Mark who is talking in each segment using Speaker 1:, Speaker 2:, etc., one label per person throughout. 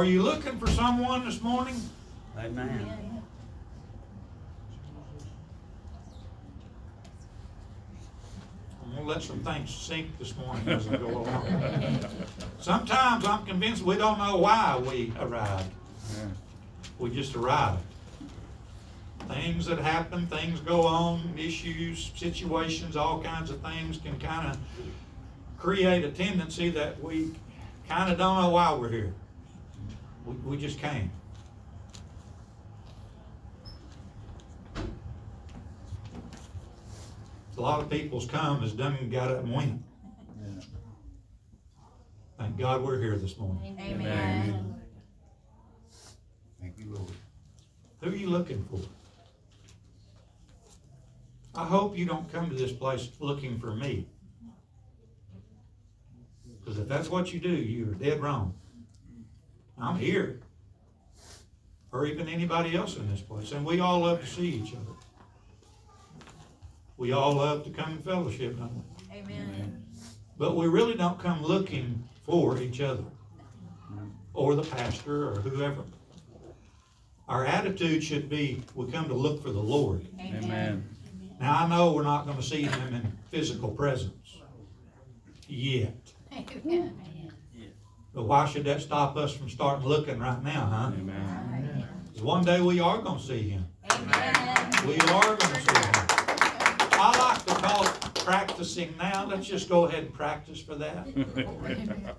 Speaker 1: Are you looking for someone this morning?
Speaker 2: Amen.
Speaker 1: I'm gonna let some things sink this morning as I go along. Sometimes I'm convinced we don't know why we arrived. We just arrived. Things that happen, things go on, issues, situations, all kinds of things can kind of create a tendency that we kind of don't know why we're here. We, we just came. A lot of people's come has done and got up and went. Thank God we're here this morning.
Speaker 3: Amen.
Speaker 4: Thank you, Lord.
Speaker 1: Who are you looking for? I hope you don't come to this place looking for me. Because if that's what you do, you're dead wrong. I'm here. Or even anybody else in this place. And we all love to see each other. We all love to come and fellowship, don't we?
Speaker 3: Amen.
Speaker 1: But we really don't come looking for each other. Or the pastor or whoever. Our attitude should be, we come to look for the Lord.
Speaker 2: Amen.
Speaker 1: Now, I know we're not gonna see him in physical presence yet.
Speaker 3: Amen.
Speaker 1: But why should that stop us from starting looking right now, huh?
Speaker 2: Amen.
Speaker 1: 'Cause one day we are gonna see him.
Speaker 3: Amen.
Speaker 1: We are gonna see him. I like to call it practicing now. Let's just go ahead and practice for that.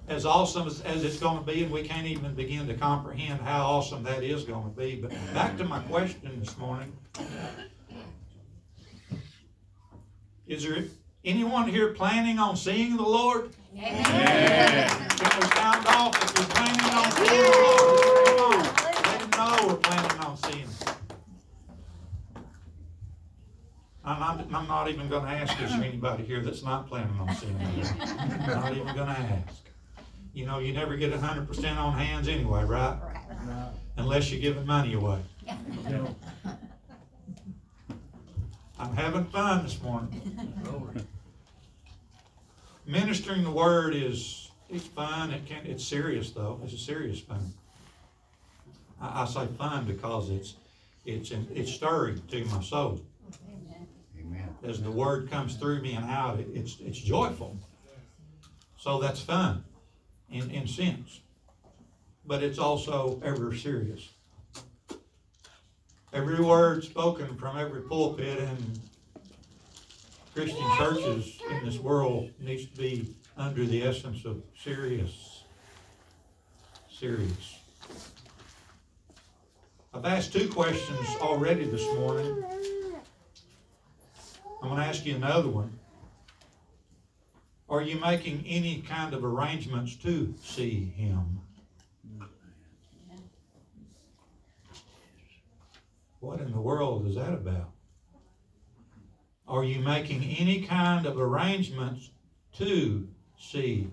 Speaker 1: As awesome as, as it's gonna be, and we can't even begin to comprehend how awesome that is gonna be. But back to my question this morning. Is there anyone here planning on seeing the Lord?
Speaker 3: Amen.
Speaker 1: Can we sound off if you're planning on seeing the Lord? Come on, let him know we're planning on seeing him. I'm not, I'm not even gonna ask, is there anybody here that's not planning on seeing him? Not even gonna ask. You know, you never get a hundred percent on hands anyway, right? right. Unless you're giving money away. Yeah. I'm having fun this morning. Ministering the word is, it's fun, it can, it's serious though, it's a serious fun. I, I say fun because it's, it's, it's stirring to my soul.
Speaker 4: Amen.
Speaker 1: As the word comes through me and out, it- it's, it's joyful. So that's fun in, in sense. But it's also ever serious. Every word spoken from every pulpit and Christian churches in this world needs to be under the essence of serious. Serious. I've asked two questions already this morning. I'm gonna ask you another one. Are you making any kind of arrangements to see him? What in the world is that about? Are you making any kind of arrangements to see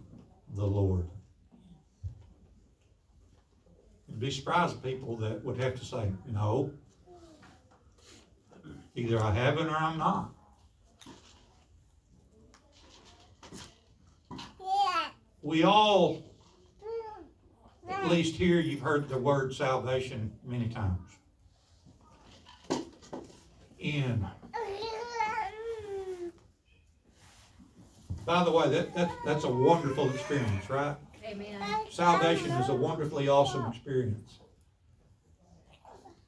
Speaker 1: the Lord? You'd be surprised at people that would have to say, no. Either I haven't or I'm not. We all, at least here, you've heard the word salvation many times. And by the way, that, that, that's a wonderful experience, right?
Speaker 3: Amen.
Speaker 1: Salvation is a wonderfully awesome experience.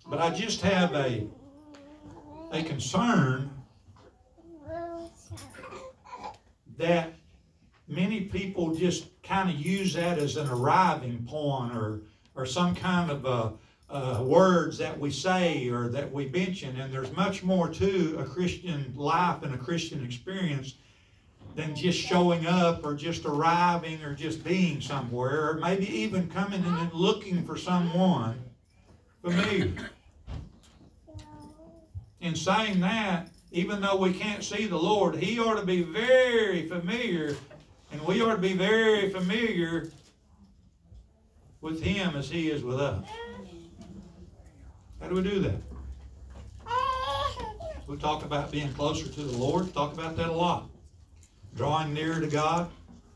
Speaker 1: But I just have a, a concern that many people just kind of use that as an arriving point or, or some kind of a, uh, words that we say or that we mention. And there's much more to a Christian life and a Christian experience than just showing up or just arriving or just being somewhere or maybe even coming in and looking for someone familiar. In saying that, even though we can't see the Lord, He ought to be very familiar, and we ought to be very familiar with Him as He is with us. How do we do that? We talk about being closer to the Lord, talk about that a lot drawing near to God.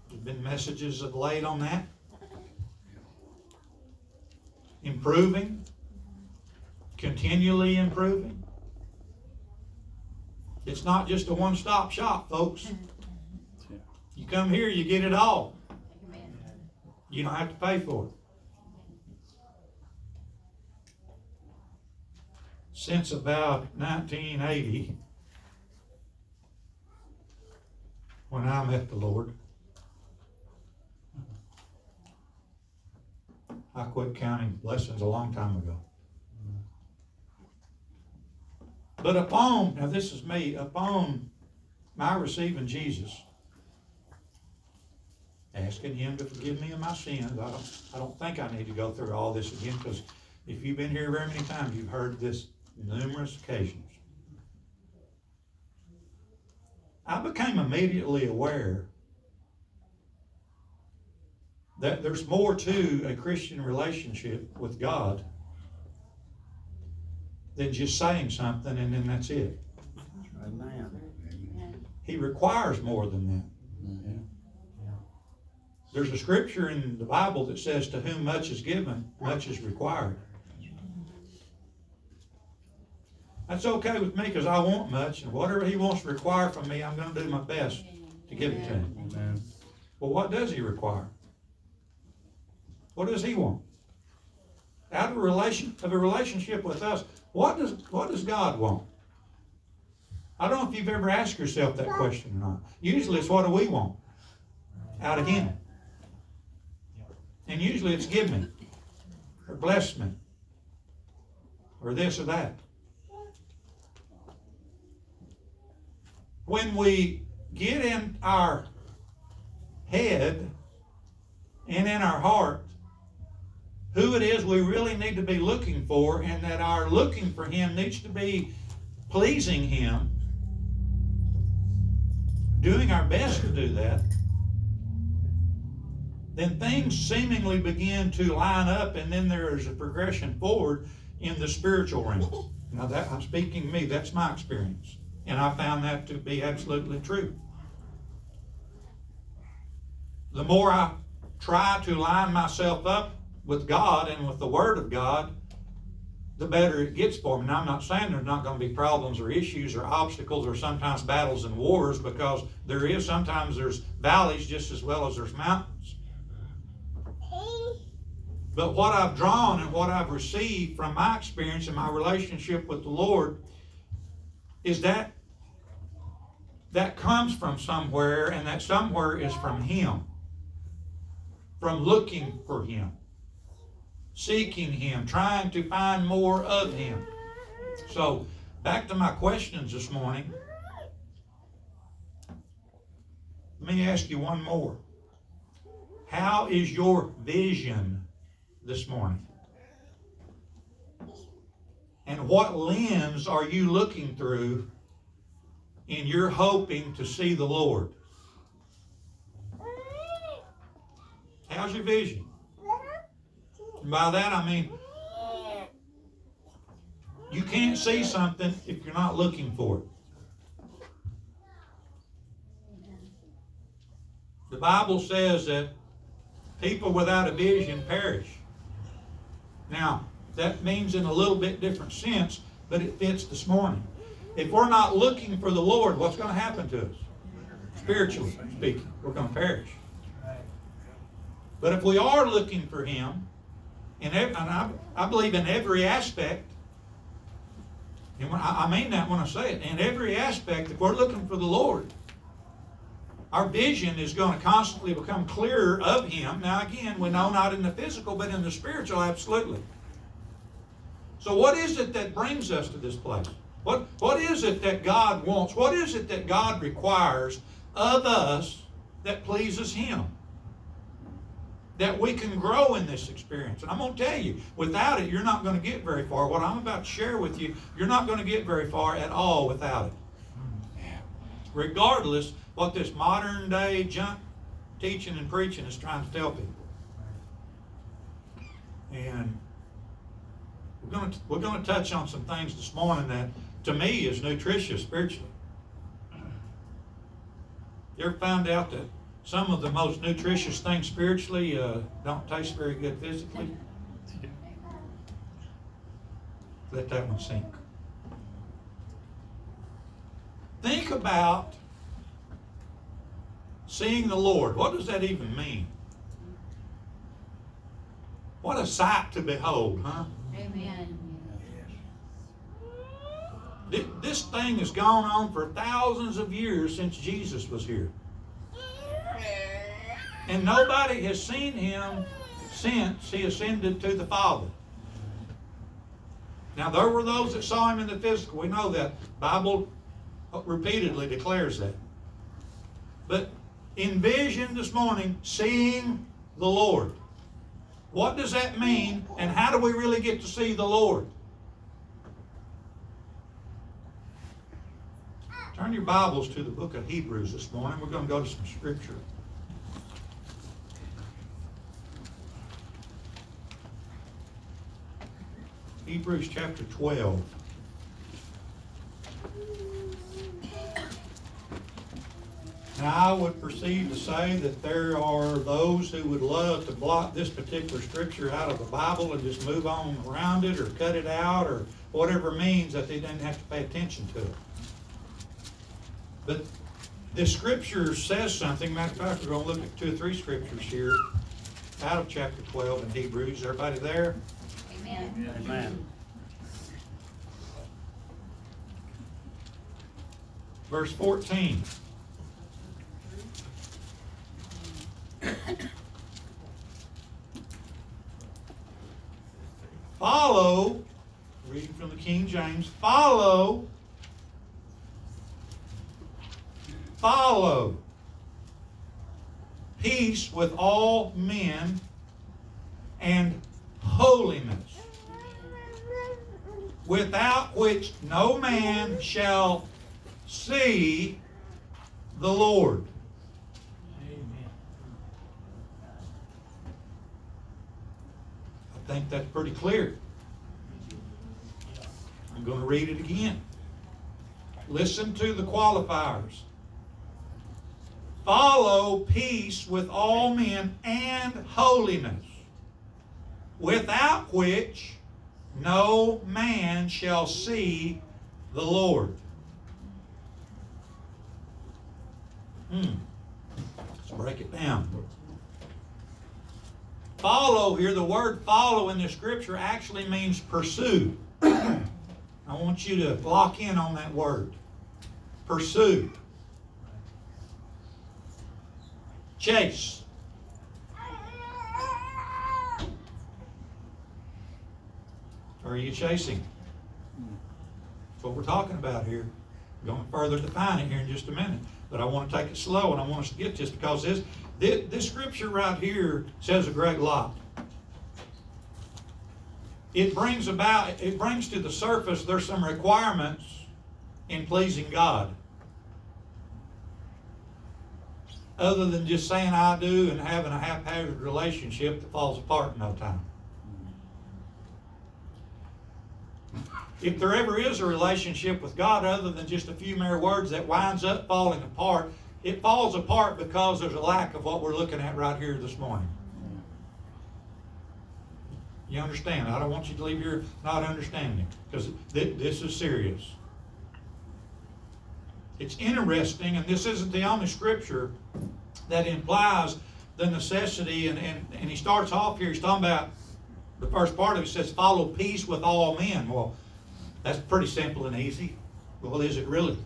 Speaker 1: There's been messages of late on that. Improving, continually improving. It's not just a one stop shop, folks. You come here, you get it all. You don't have to pay for it. Since about 1980, when I met the Lord, I quit counting blessings a long time ago. But upon, now this is me, upon my receiving Jesus, asking him to forgive me of my sins. I don't, I don't think I need to go through all this again, because if you've been here very many times, you've heard this numerous occasions. I became immediately aware that there's more to a Christian relationship with God than just saying something and then that's it.
Speaker 2: Amen.
Speaker 1: He requires more than that. There's a scripture in the Bible that says, To whom much is given, much is required. That's okay with me because I want much, and whatever He wants to require from me, I'm going to do my best to give it to Him.
Speaker 2: Amen.
Speaker 1: Well, what does He require? What does He want? Out of a relation of a relationship with us, what does what does God want? I don't know if you've ever asked yourself that question or not. Usually, it's what do we want out of Him, and usually it's give me, or bless me, or this or that. When we get in our head and in our heart who it is we really need to be looking for, and that our looking for Him needs to be pleasing Him, doing our best to do that, then things seemingly begin to line up, and then there is a progression forward in the spiritual realm. Now, that I'm speaking me, that's my experience, and I found that to be absolutely true. The more I try to line myself up with God and with the Word of God, the better it gets for me. Now, I'm not saying there's not going to be problems or issues or obstacles or sometimes battles and wars because there is. Sometimes there's valleys just as well as there's mountains. But what I've drawn and what I've received from my experience and my relationship with the Lord is that that comes from somewhere, and that somewhere is from Him. From looking for Him, seeking Him, trying to find more of Him. So, back to my questions this morning. Let me ask you one more. How is your vision this morning? And what lens are you looking through in your hoping to see the Lord? How's your vision? And by that I mean you can't see something if you're not looking for it. The Bible says that people without a vision perish. Now, that means in a little bit different sense, but it fits this morning. If we're not looking for the Lord, what's going to happen to us? Spiritually speaking, we're going to perish. But if we are looking for Him, and, I, believe in every aspect, and I mean that when I say it, in every aspect, if we're looking for the Lord, our vision is going to constantly become clearer of Him. Now, again, we know not in the physical, but in the spiritual, absolutely. So, what is it that brings us to this place? What, what is it that God wants? What is it that God requires of us that pleases Him? That we can grow in this experience. And I'm going to tell you, without it, you're not going to get very far. What I'm about to share with you, you're not going to get very far at all without it. Regardless what this modern day junk teaching and preaching is trying to tell people. And we're going to, we're going to touch on some things this morning that to me is nutritious spiritually. You ever found out that some of the most nutritious things spiritually uh, don't taste very good physically? Let that one sink. Think about seeing the Lord. What does that even mean? What a sight to behold, huh?
Speaker 3: Amen.
Speaker 1: Thi- This thing has gone on for thousands of years since Jesus was here. And nobody has seen him since he ascended to the Father. Now there were those that saw him in the physical. We know that. Bible repeatedly declares that. But in vision this morning, seeing the Lord. What does that mean? And how do we really get to see the Lord? Turn your Bibles to the book of Hebrews this morning. We're going to go to some scripture. Hebrews chapter 12. Now, I would proceed to say that there are those who would love to blot this particular scripture out of the Bible and just move on around it or cut it out or whatever means that they didn't have to pay attention to it. But the scripture says something. Matter of fact, we're going to look at two or three scriptures here out of chapter 12 in Hebrews. Everybody there?
Speaker 3: Amen.
Speaker 2: Amen.
Speaker 1: Verse 14. Follow, reading from the King James, follow, follow peace with all men and holiness without which no man shall see the Lord. I think that's pretty clear. I'm going to read it again. Listen to the qualifiers. Follow peace with all men and holiness, without which no man shall see the Lord. Hmm. Let's break it down. Follow here, the word follow in the scripture actually means pursue. I want you to lock in on that word. Pursue. Chase. Are you chasing? That's what we're talking about here. We're going to further define it here in just a minute. But I want to take it slow and I want us to get this because this, this, this scripture right here says a great lot. It brings about, it brings to the surface there's some requirements in pleasing God. Other than just saying I do and having a haphazard relationship that falls apart in no time. if there ever is a relationship with God other than just a few mere words that winds up falling apart, it falls apart because there's a lack of what we're looking at right here this morning. You understand? I don't want you to leave here not understanding because th- this is serious. It's interesting, and this isn't the only scripture that implies the necessity, and, and, and he starts off here, he's talking about the first part of it says, follow peace with all men. Well, that's pretty simple and easy. Well, is it really?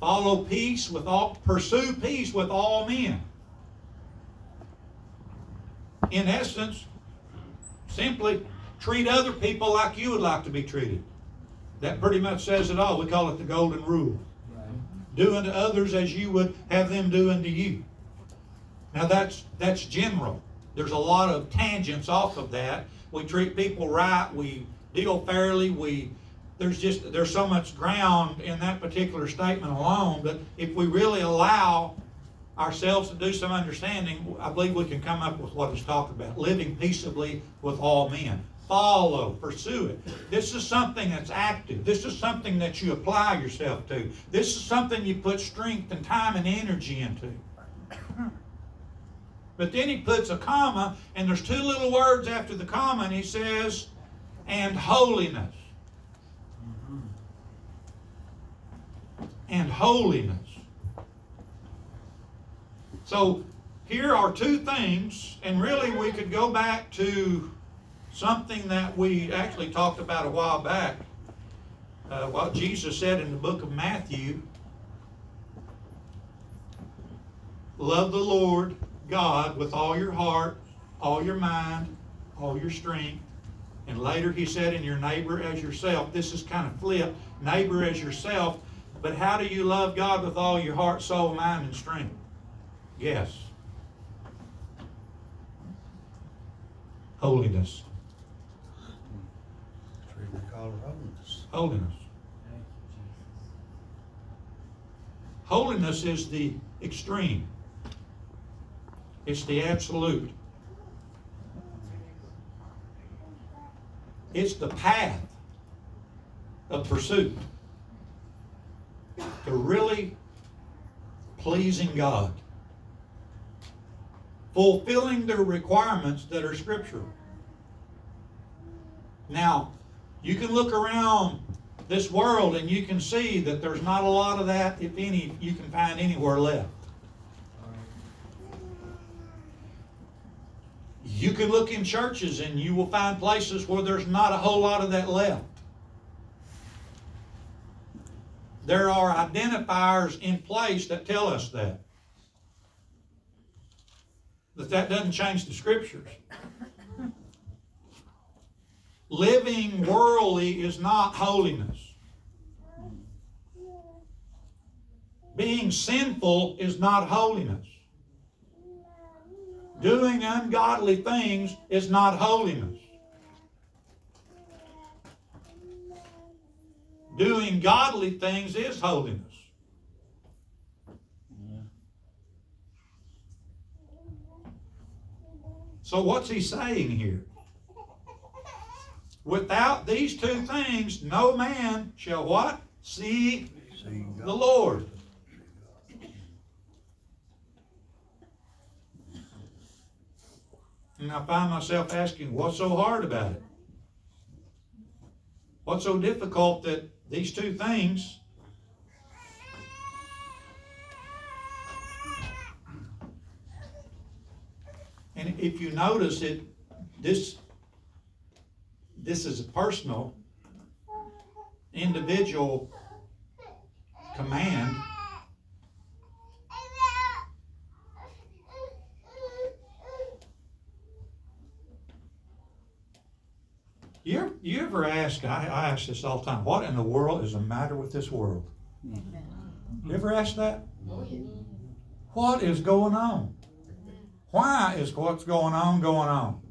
Speaker 1: Follow peace with all, pursue peace with all men. In essence, simply treat other people like you would like to be treated. That pretty much says it all. We call it the golden rule. Do unto others as you would have them do unto you. Now that's that's general. There's a lot of tangents off of that. We treat people right. We deal fairly. We there's just there's so much ground in that particular statement alone. But if we really allow ourselves to do some understanding, I believe we can come up with what it's talking about: living peaceably with all men. Follow, pursue it. This is something that's active. This is something that you apply yourself to. This is something you put strength and time and energy into. But then he puts a comma, and there's two little words after the comma, and he says, and holiness. And holiness. So here are two things, and really we could go back to something that we actually talked about a while back. Uh, what Jesus said in the book of Matthew Love the Lord God with all your heart, all your mind, all your strength. And later he said, and your neighbor as yourself. This is kind of flip neighbor as yourself. But how do you love God with all your heart, soul, mind, and strength? Yes. Holiness.
Speaker 2: Holiness.
Speaker 1: Holiness. Holiness is the extreme. It's the absolute. It's the path of pursuit to really pleasing God. Fulfilling the requirements that are scriptural. Now, you can look around this world and you can see that there's not a lot of that, if any, you can find anywhere left. You can look in churches and you will find places where there's not a whole lot of that left. There are identifiers in place that tell us that. But that doesn't change the scriptures. Living worldly is not holiness. Being sinful is not holiness. Doing ungodly things is not holiness. Doing godly things is holiness. So, what's he saying here? Without these two things, no man shall what? See the Lord. And I find myself asking, what's so hard about it? What's so difficult that these two things And if you notice it, this this is a personal, individual command. You ever, you ever ask, I, I ask this all the time, what in the world is the matter with this world? You ever ask that? Oh, what is going on? Why is what's going on going on?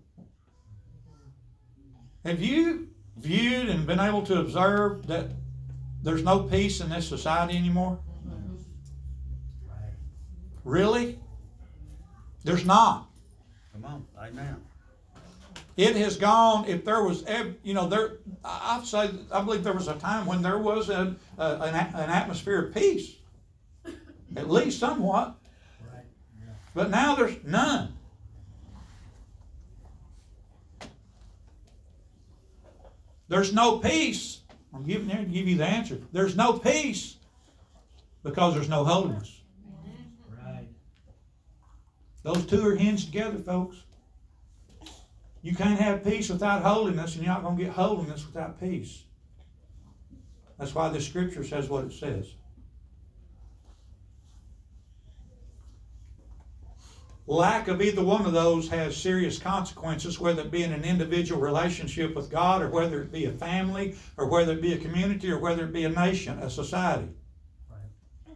Speaker 1: Have you viewed and been able to observe that there's no peace in this society anymore? Really? There's not.
Speaker 2: Come on, amen.
Speaker 1: It has gone. If there was, you know, there. I- I'd say I believe there was a time when there was a, a an, an atmosphere of peace, at least somewhat. But now there's none. There's no peace. I'm giving there to give you the answer. There's no peace because there's no holiness.
Speaker 5: Right.
Speaker 1: Those two are hinged together, folks. You can't have peace without holiness, and you're not going to get holiness without peace. That's why the scripture says what it says. Lack of either one of those has serious consequences, whether it be in an individual relationship with God, or whether it be a family, or whether it be a community, or whether it be a nation, a society.
Speaker 5: Right.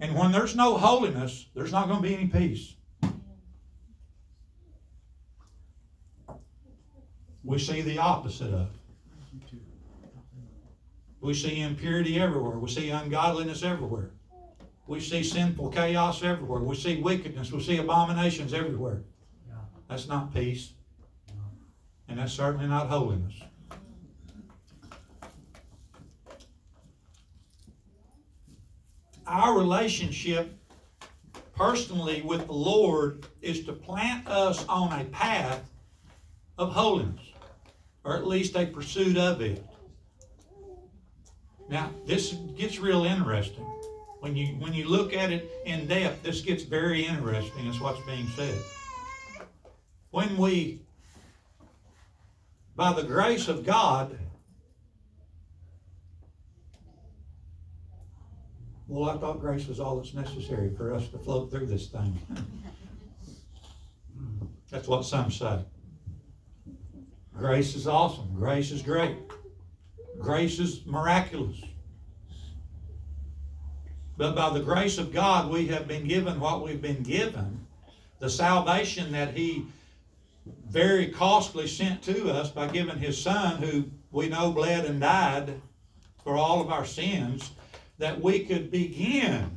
Speaker 1: And when there's no holiness, there's not going to be any peace. We see the opposite of. it. We see impurity everywhere. We see ungodliness everywhere. We see sinful chaos everywhere. We see wickedness. We see abominations everywhere. That's not peace. And that's certainly not holiness. Our relationship personally with the Lord is to plant us on a path of holiness, or at least a pursuit of it. Now, this gets real interesting. When you when you look at it in depth, this gets very interesting, is what's being said. When we, by the grace of God, well, I thought grace was all that's necessary for us to float through this thing. That's what some say. Grace is awesome. Grace is great. Grace is miraculous. But by the grace of God, we have been given what we've been given. The salvation that He very costly sent to us by giving His Son, who we know bled and died for all of our sins, that we could begin,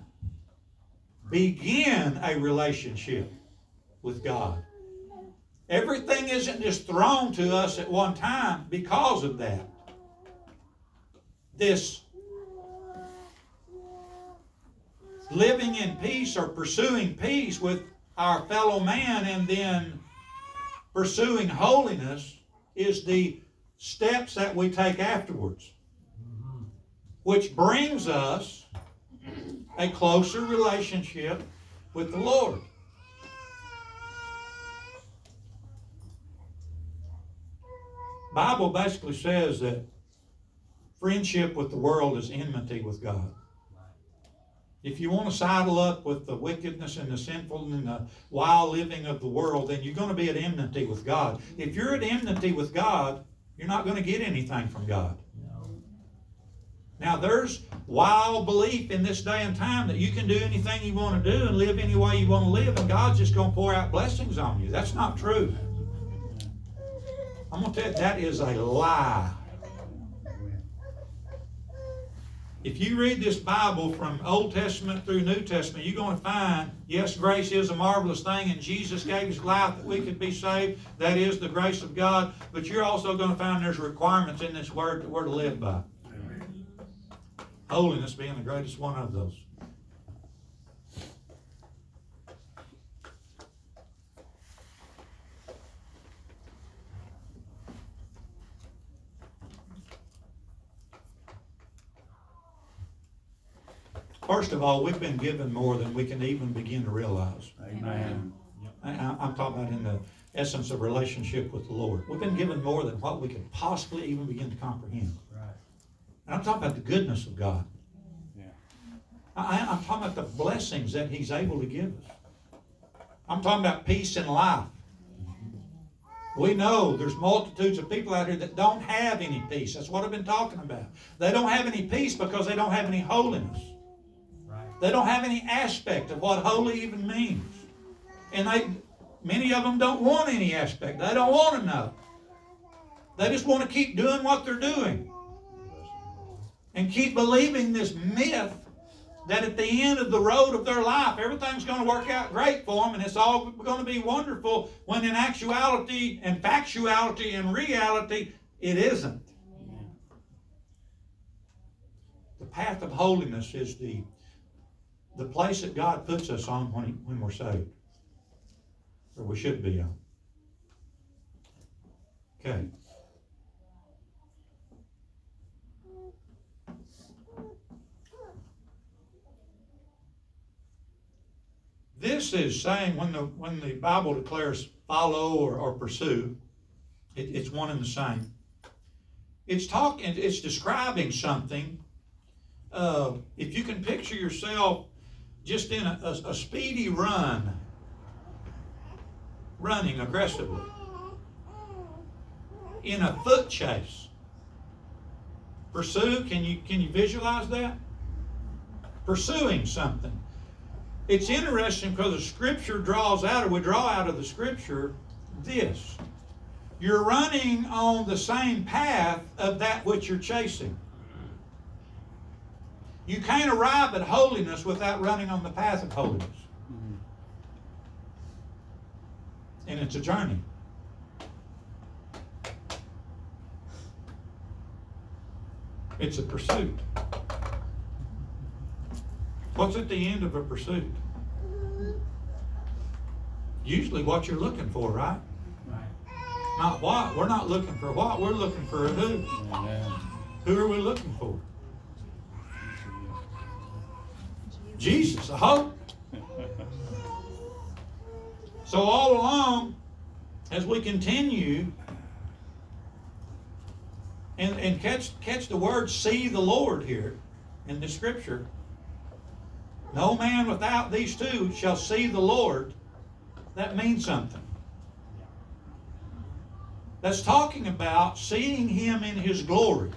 Speaker 1: begin a relationship with God. Everything isn't just thrown to us at one time because of that. This living in peace or pursuing peace with our fellow man and then pursuing holiness is the steps that we take afterwards, which brings us a closer relationship with the Lord. Bible basically says that friendship with the world is enmity with God. If you want to sidle up with the wickedness and the sinful and the wild living of the world, then you're going to be at enmity with God. If you're at enmity with God, you're not going to get anything from God. Now, there's wild belief in this day and time that you can do anything you want to do and live any way you want to live, and God's just going to pour out blessings on you. That's not true. I'm going to tell you, that is a lie.
Speaker 4: Amen.
Speaker 1: If you read this Bible from Old Testament through New Testament, you're going to find, yes, grace is a marvelous thing, and Jesus gave his life that we could be saved. That is the grace of God. But you're also going to find there's requirements in this word that we're to live by. Holiness being the greatest one of those. First of all, we've been given more than we can even begin to realize.
Speaker 2: Amen.
Speaker 1: I, I- I'm talking about in the essence of relationship with the Lord. We've been given more than what we could possibly even begin to comprehend.
Speaker 5: Right.
Speaker 1: And I'm talking about the goodness of God.
Speaker 2: Yeah.
Speaker 1: I, I'm talking about the blessings that He's able to give us. I'm talking about peace in life. We know there's multitudes of people out here that don't have any peace. That's what I've been talking about. They don't have any peace because they don't have any holiness. They don't have any aspect of what holy even means. And they many of them don't want any aspect. They don't want to know. They just want to keep doing what they're doing. And keep believing this myth that at the end of the road of their life, everything's going to work out great for them and it's all going to be wonderful, when in actuality and factuality and reality, it isn't. The path of holiness is the, the place that God puts us on when, he, when we're saved, or we should be on. Okay. This is saying when the when the Bible declares follow or, or pursue, it, it's one and the same. It's talking. It's describing something. Uh, if you can picture yourself just in a, a, a speedy run, running aggressively, in a foot chase. Pursue. Can you can you visualize that? Pursuing something. It's interesting because the scripture draws out, or we draw out of the scripture, this. You're running on the same path of that which you're chasing. You can't arrive at holiness without running on the path of holiness. And it's a journey. It's a pursuit. What's at the end of a pursuit? usually what you're looking for, right?
Speaker 5: Right.
Speaker 1: Not what. We're not looking for what. We're looking for who. Who are we looking for? Jesus, the hope. So all along, as we continue, and, and catch catch the word see the Lord here in the scripture. No man without these two shall see the Lord. That means something. That's talking about seeing him in his glory,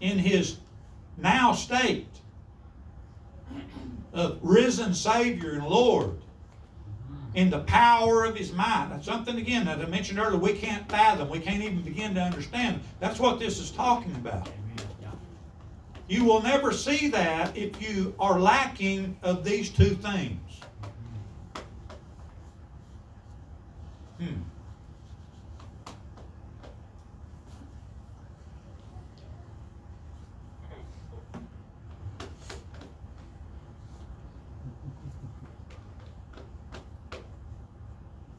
Speaker 1: in his now state of risen Savior and Lord, in the power of his might. That's something, again, that I mentioned earlier, we can't fathom, we can't even begin to understand. That's what this is talking about. You will never see that if you are lacking of these two things. Hmm.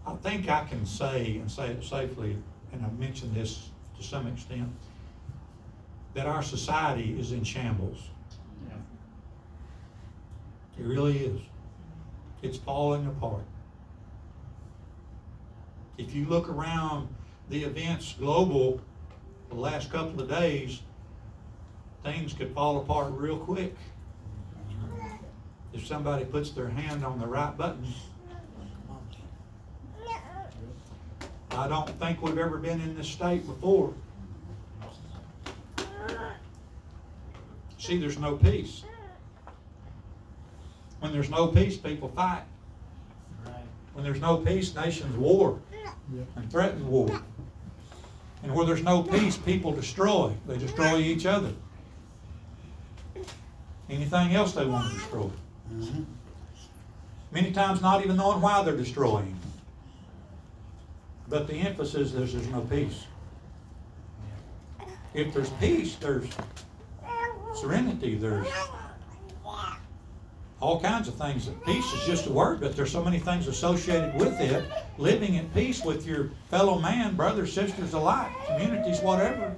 Speaker 1: I think I can say, and say it safely, and I've mentioned this to some extent, that our society is in shambles.
Speaker 5: Yeah.
Speaker 1: It really is. It's falling apart. If you look around the events global the last couple of days, things could fall apart real quick. If somebody puts their hand on the right button. I don't think we've ever been in this state before. See, there's no peace. When there's no peace, people fight. When there's no peace, nations war and threaten war. And where there's no peace, people destroy. They destroy each other. Anything else they want to destroy. Many times not even knowing why they're destroying. But the emphasis is there's no peace. If there's peace, there's serenity, there's all kinds of things. Peace is just a word, but there's so many things associated with it. Living in peace with your fellow man, brothers, sisters alike, communities, whatever.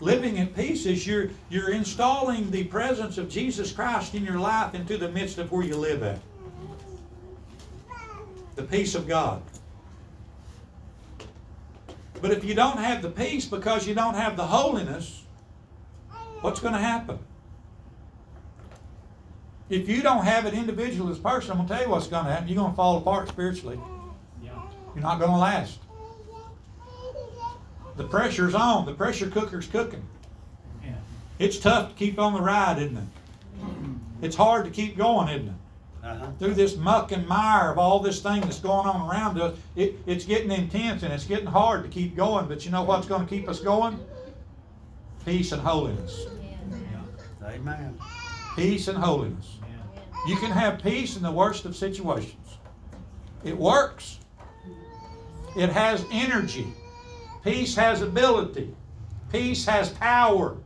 Speaker 1: Living in peace is you're, you're installing the presence of Jesus Christ in your life into the midst of where you live at. The peace of God. But if you don't have the peace because you don't have the holiness, what's going to happen? If you don't have it individual as person, I'm going to tell you what's going to happen. You're going to fall apart spiritually.
Speaker 5: Yeah.
Speaker 1: You're not going to last. The pressure's on. The pressure cooker's cooking. It's tough to keep on the ride, isn't it? It's hard to keep going, isn't it?
Speaker 2: Uh-huh.
Speaker 1: Through this muck and mire of all this thing that's going on around us, it, it's getting intense and it's getting hard to keep going. But you know what's going to keep us going? Peace and holiness.
Speaker 5: Yeah.
Speaker 2: Amen.
Speaker 1: Peace and holiness.
Speaker 5: Amen.
Speaker 1: You can have peace in the worst of situations. It works. It has energy. Peace has ability. Peace has power.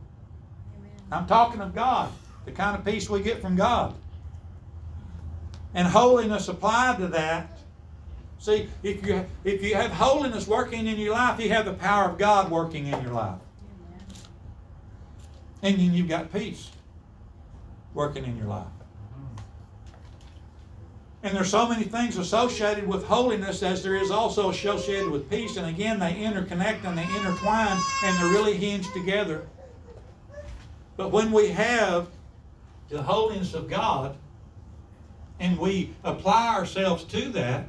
Speaker 1: I'm talking of God, the kind of peace we get from God. And holiness applied to that. See, if you if you have holiness working in your life, you have the power of God working in your life. And then you've got peace working in your life. And there's so many things associated with holiness as there is also associated with peace. And again, they interconnect and they intertwine and they're really hinged together. But when we have the holiness of God and we apply ourselves to that,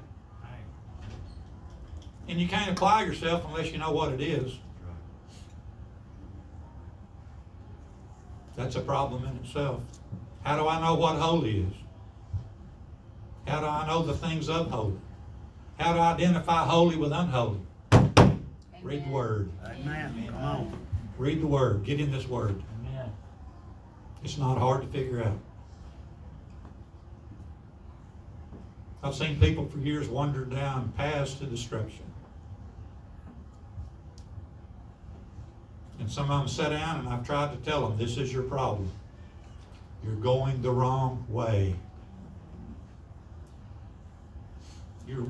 Speaker 1: and you can't apply yourself unless you know what it is, that's a problem in itself. How do I know what holy is? How do I know the things of holy? How do I identify holy with unholy? Read the Word.
Speaker 2: Amen. Come on.
Speaker 1: Read the Word. Get in this Word.
Speaker 5: Amen.
Speaker 1: It's not hard to figure out. I've seen people for years wander down paths to destruction. And some of them sit down and I've tried to tell them, this is your problem. You're going the wrong way. you're,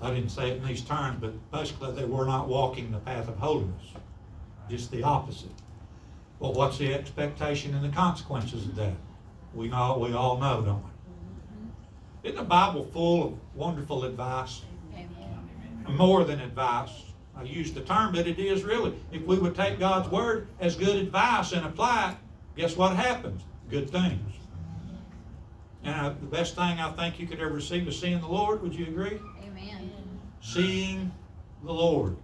Speaker 1: I didn't say it in these terms, but basically they were not walking the path of holiness. Just the opposite. Well, what's the expectation and the consequences of that? We know, we all know, don't we? Isn't the Bible full of wonderful advice?
Speaker 3: Amen.
Speaker 1: More than advice. I use the term, but it is really. If we would take God's word as good advice and apply it, guess what happens? Good things. And the best thing I think you could ever receive is seeing the Lord. Would you agree?
Speaker 3: Amen.
Speaker 1: Seeing the Lord.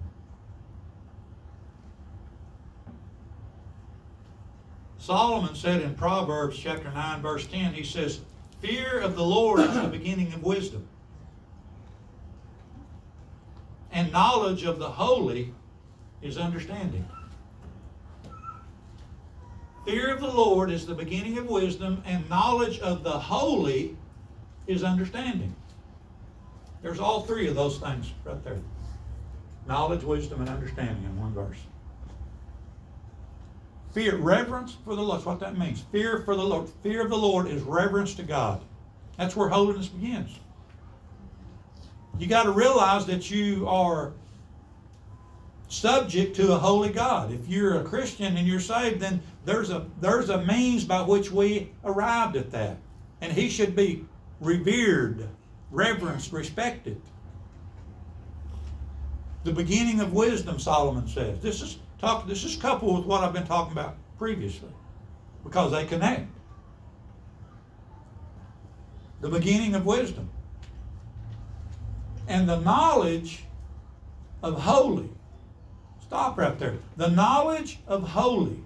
Speaker 1: Solomon said in Proverbs chapter 9, verse 10, he says, Fear of the Lord is the beginning of wisdom. And knowledge of the holy is understanding. Fear of the Lord is the beginning of wisdom, and knowledge of the holy is understanding. There's all three of those things right there knowledge, wisdom, and understanding in one verse. Fear, reverence for the Lord. That's what that means. Fear for the Lord. Fear of the Lord is reverence to God. That's where holiness begins. You got to realize that you are subject to a holy God. If you're a Christian and you're saved, then there's a there's a means by which we arrived at that. And he should be revered, reverenced, respected. The beginning of wisdom, Solomon says. This is talk this is coupled with what I've been talking about previously. Because they connect. The beginning of wisdom. And the knowledge of holy. Stop right there. The knowledge of holy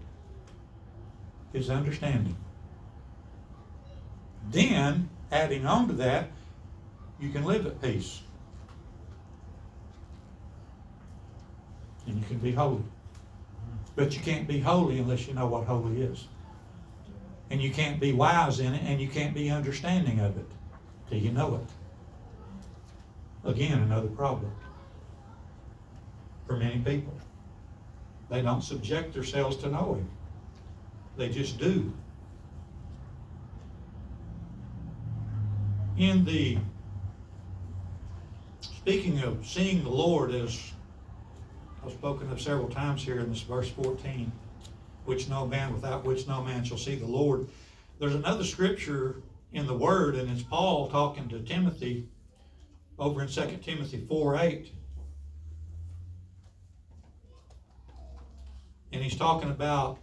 Speaker 1: is understanding. Then, adding on to that, you can live at peace. And you can be holy. But you can't be holy unless you know what holy is. And you can't be wise in it, and you can't be understanding of it till you know it. Again, another problem for many people. They don't subject themselves to knowing. They just do. In the speaking of seeing the Lord as I've spoken of several times here in this verse 14, which no man without which no man shall see the Lord. There's another scripture in the Word, and it's Paul talking to Timothy over in 2 Timothy 4 8. And he's talking about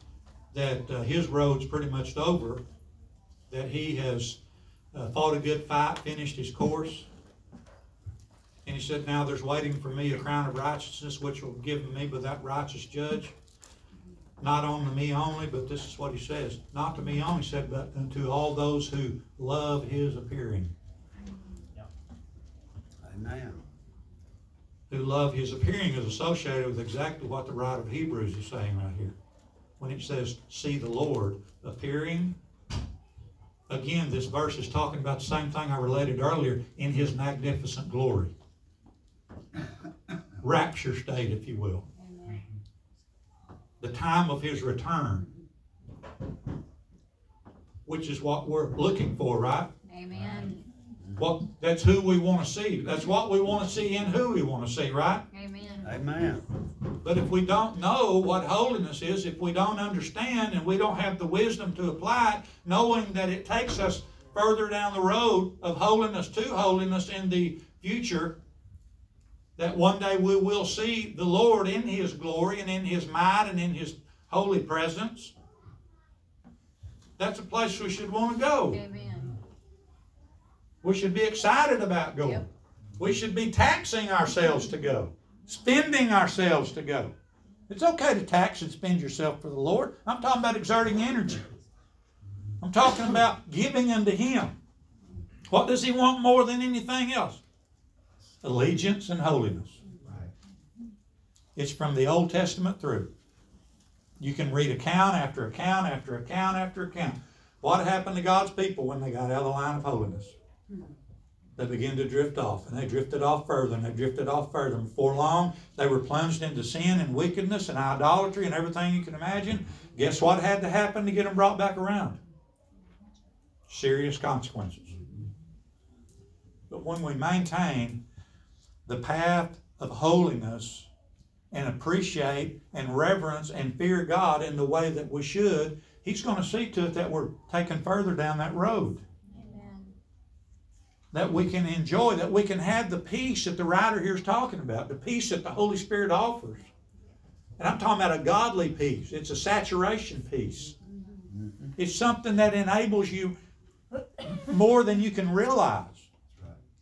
Speaker 1: that uh, his road's pretty much over, that he has uh, fought a good fight, finished his course. And he said, Now there's waiting for me a crown of righteousness, which will be given me by that righteous judge. Not on me only, but this is what he says. Not to me only, he said, but unto all those who love his appearing.
Speaker 2: Amen.
Speaker 1: Who love his appearing is associated with exactly what the writer of Hebrews is saying right here. When it says, see the Lord appearing. Again, this verse is talking about the same thing I related earlier in his magnificent glory. Rapture state, if you will.
Speaker 3: Amen.
Speaker 1: the time of his return, which is what we're looking for, right?
Speaker 3: Amen.
Speaker 1: What that's who we want to see. That's what we want to see and who we want to see, right?
Speaker 3: Amen.
Speaker 2: Amen.
Speaker 1: But if we don't know what holiness is, if we don't understand and we don't have the wisdom to apply it, knowing that it takes us further down the road of holiness to holiness in the future, that one day we will see the Lord in His glory and in His might and in His holy presence. That's a place we should want to go.
Speaker 3: Amen.
Speaker 1: We should be excited about going.
Speaker 3: Yep.
Speaker 1: We should be taxing ourselves to go, spending ourselves to go. It's okay to tax and spend yourself for the Lord. I'm talking about exerting energy. I'm talking about giving unto Him. What does He want more than anything else? Allegiance and holiness. It's from the Old Testament through. You can read account after account after account after account. What happened to God's people when they got out of the line of holiness? Hmm. They began to drift off, and they drifted off further, and they drifted off further. And before long, they were plunged into sin and wickedness and idolatry and everything you can imagine. Guess what had to happen to get them brought back around? Serious consequences. Mm-hmm. But when we maintain the path of holiness and appreciate and reverence and fear God in the way that we should, He's going to see to it that we're taken further down that road.
Speaker 3: Amen.
Speaker 1: That we can enjoy, that we can have the peace that the writer here is talking about, the peace that the Holy Spirit offers. And I'm talking about a godly peace. It's a saturation peace. Mm-hmm. It's something that enables you more than you can realize.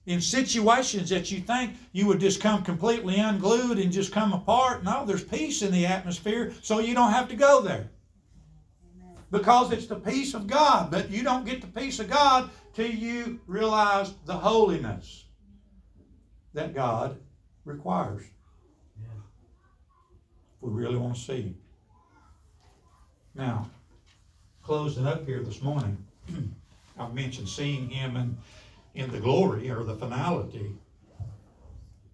Speaker 1: In situations that you think you would just come completely unglued and just come apart, no, there's peace in the atmosphere, so you don't have to go there. Because it's the peace of God, but you don't get the peace of God till you realize the holiness that God requires. We really want to see Him. Now, closing up here this morning, I've mentioned seeing Him in, in the glory or the finality.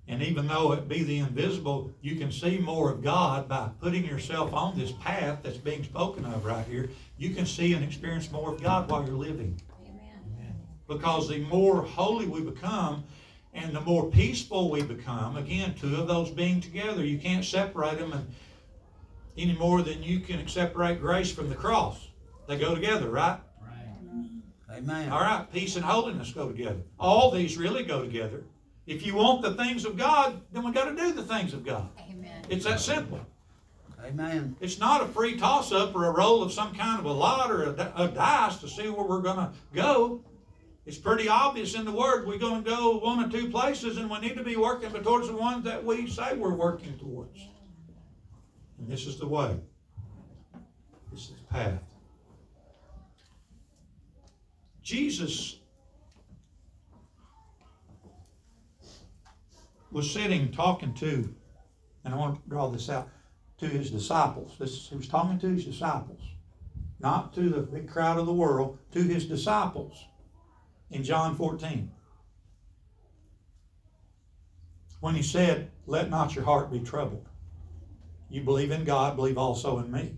Speaker 1: And even though it be the invisible, you can see more of God by putting yourself on this path that's being spoken of right here. You can see and experience more of God while you're living.
Speaker 3: Amen.
Speaker 1: Because the more holy we become and the more peaceful we become, again, two of those being together, you can't separate them and any more than you can separate grace from the cross. They go together, right?
Speaker 5: Right.
Speaker 2: Amen.
Speaker 1: All right, peace and holiness go together. All these really go together. If you want the things of God, then we got to do the things of God.
Speaker 3: Amen.
Speaker 1: It's that simple.
Speaker 2: Amen.
Speaker 1: It's not a free toss up or a roll of some kind of a lot or a, a dice to see where we're going to go. It's pretty obvious in the Word we're going to go one or two places and we need to be working towards the ones that we say we're working towards. And this is the way, this is the path. Jesus was sitting talking to, and I want to draw this out, to his disciples. This, he was talking to his disciples, not to the big crowd of the world, to his disciples in John 14. When he said, Let not your heart be troubled. You believe in God, believe also in me.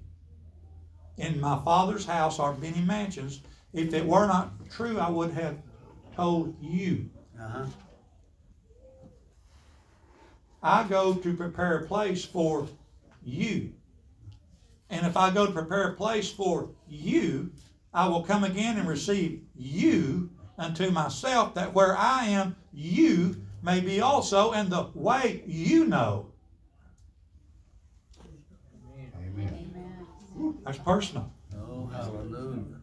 Speaker 1: In my Father's house are many mansions. If it were not true, I would have told you.
Speaker 2: Uh-huh.
Speaker 1: I go to prepare a place for you. And if I go to prepare a place for you, I will come again and receive you unto myself, that where I am, you may be also, and the way you know.
Speaker 4: Amen.
Speaker 3: Amen.
Speaker 1: That's personal.
Speaker 2: Oh, hallelujah.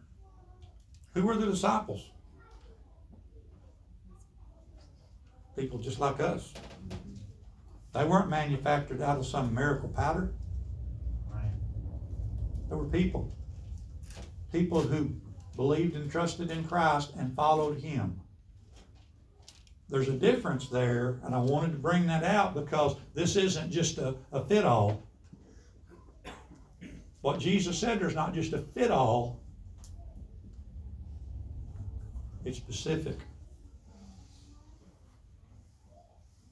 Speaker 1: Who were the disciples? People just like us. They weren't manufactured out of some miracle powder. They were people. People who believed and trusted in Christ and followed Him. There's a difference there, and I wanted to bring that out because this isn't just a, a fit all. What Jesus said, there's not just a fit all, it's specific.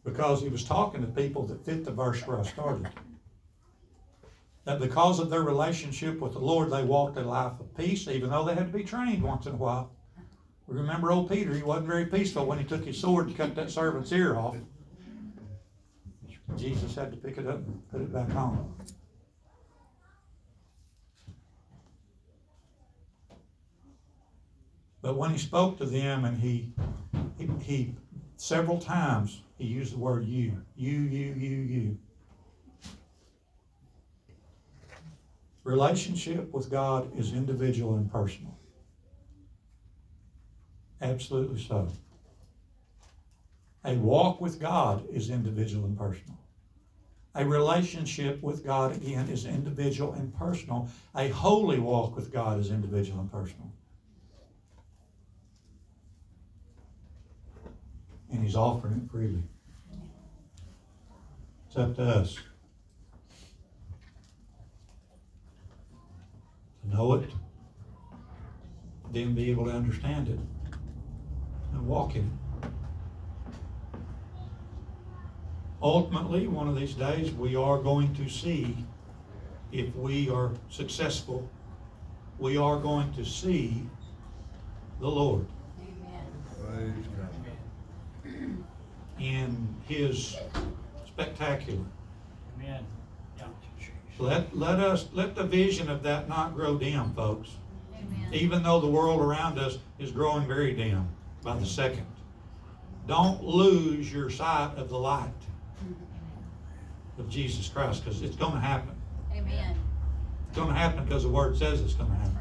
Speaker 1: Because he was talking to people that fit the verse where I started that because of their relationship with the Lord, they walked a life of peace, even though they had to be trained once in a while. We remember old Peter, he wasn't very peaceful when he took his sword and cut that servant's ear off. Jesus had to pick it up and put it back on. But when he spoke to them and he, he, he several times, he used the word you, you, you, you, you. Relationship with God is individual and personal. Absolutely so. A walk with God is individual and personal. A relationship with God, again, is individual and personal. A holy walk with God is individual and personal. And He's offering it freely. It's up to us. to know it, then be able to understand it and walk in it. Ultimately, one of these days, we are going to see if we are successful, we are going to see the Lord.
Speaker 3: Amen.
Speaker 2: Praise God.
Speaker 1: in his spectacular.
Speaker 5: Amen. Yeah.
Speaker 1: Let, let us, let the vision of that not grow dim, folks.
Speaker 3: Amen.
Speaker 1: Even though the world around us is growing very dim by the second. Don't lose your sight of the light of Jesus Christ, because it's gonna happen.
Speaker 3: Amen.
Speaker 1: It's gonna happen because the word says it's gonna happen.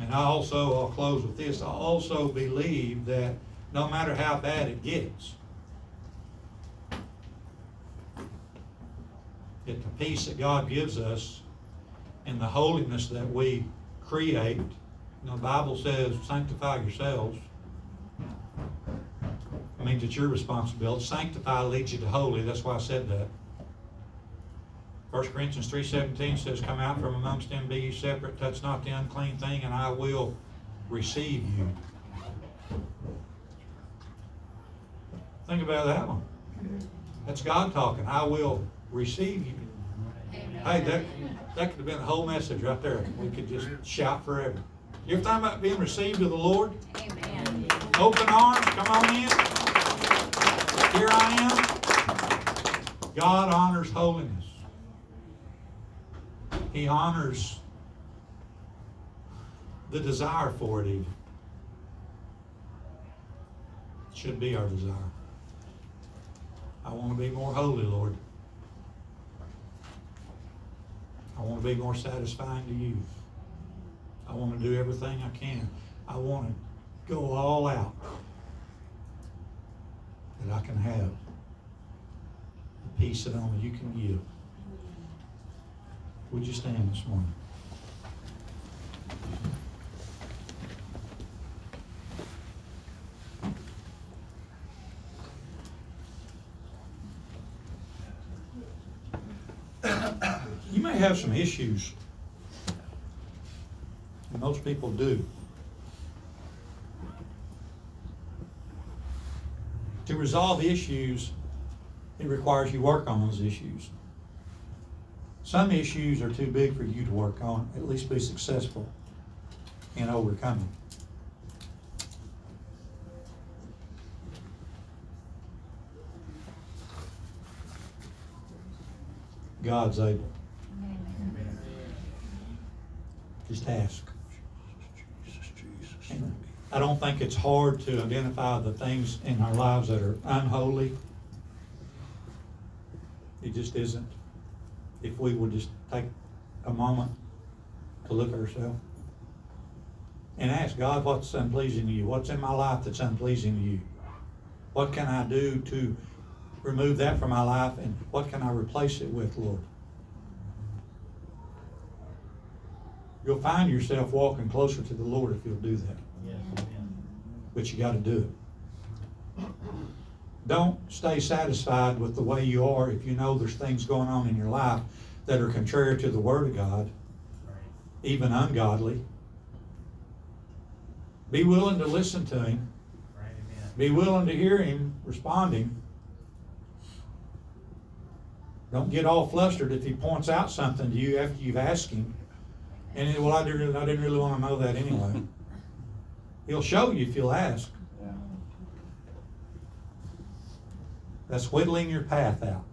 Speaker 1: And I also, I'll close with this, I also believe that no matter how bad it gets, that the peace that God gives us and the holiness that we create, you know, the Bible says sanctify yourselves. I mean, it's your responsibility. Sanctify leads you to holy. That's why I said that. First Corinthians three seventeen says, Come out from amongst them, be ye separate, touch not the unclean thing, and I will receive you. Think about that one. That's God talking. I will receive you. Hey, that, that could have been the whole message right there. We could just shout forever. You ever think about being received of the Lord?
Speaker 3: Amen.
Speaker 1: Open arms, come on in. Here I am. God honors holiness. He honors the desire for it even. Should be our desire. I want to be more holy, Lord. I want to be more satisfying to you. I want to do everything I can. I want to go all out that I can have the peace that only you can give. Would you stand this morning? You may have some issues. Most people do. To resolve issues, it requires you work on those issues. Some issues are too big for you to work on, at least be successful in overcoming. God's able.
Speaker 3: Amen.
Speaker 1: Just ask. And I don't think it's hard to identify the things in our lives that are unholy. It just isn't. If we would just take a moment to look at ourselves and ask God, what's unpleasing to you? What's in my life that's unpleasing to you? What can I do to remove that from my life and what can I replace it with, Lord? You'll find yourself walking closer to the Lord if you'll do that
Speaker 5: Yes.
Speaker 1: But you got to do it. Don't stay satisfied with the way you are if you know there's things going on in your life that are contrary to the Word of God, even ungodly. Be willing to listen to Him. Be willing to hear Him responding. Don't get all flustered if He points out something to you after you've asked Him. And, well, I didn't, I didn't really want to know that anyway. He'll show you if you'll ask. That's whittling your path out.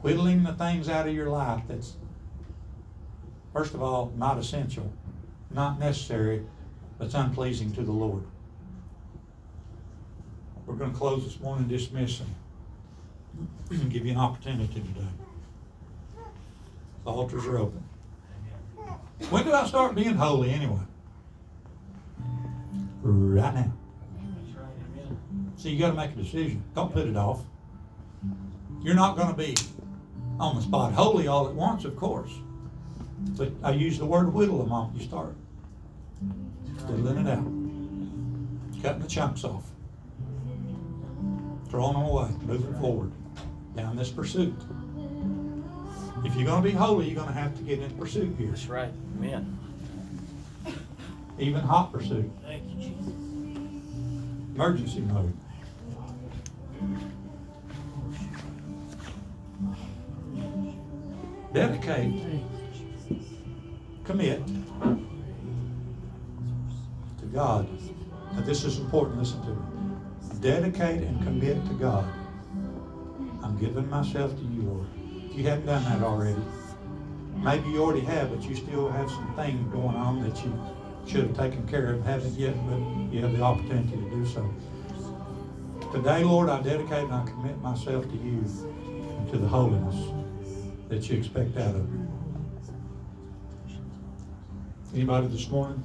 Speaker 1: Whittling the things out of your life that's, first of all, not essential, not necessary, but unpleasing to the Lord. We're going to close this morning dismissing. And give you an opportunity today. The altars are open. When did I start being holy anyway? Right now.
Speaker 5: That's right. Amen.
Speaker 1: So you gotta make a decision. Don't put it off. You're not gonna be on the spot holy all at once, of course. But I use the word whittle the moment you start. Whittling it out. Cutting the chunks off. Throwing them away, moving forward down this pursuit. If you're gonna be holy, you're gonna have to get in pursuit here,
Speaker 5: That's right. Amen.
Speaker 1: even hot pursuit,
Speaker 5: Thank you, Jesus.
Speaker 1: emergency mode. Dedicate, commit to God. Now, this is important, listen to me. Dedicate and commit to God. I'm giving myself to you, Lord. If you haven't done that already, maybe you already have, but you still have some things going on that you should have taken care of, haven't yet, but you have the opportunity to do so. Today, Lord, I dedicate and I commit myself to you and to the holiness that you expect out of. Anybody this morning?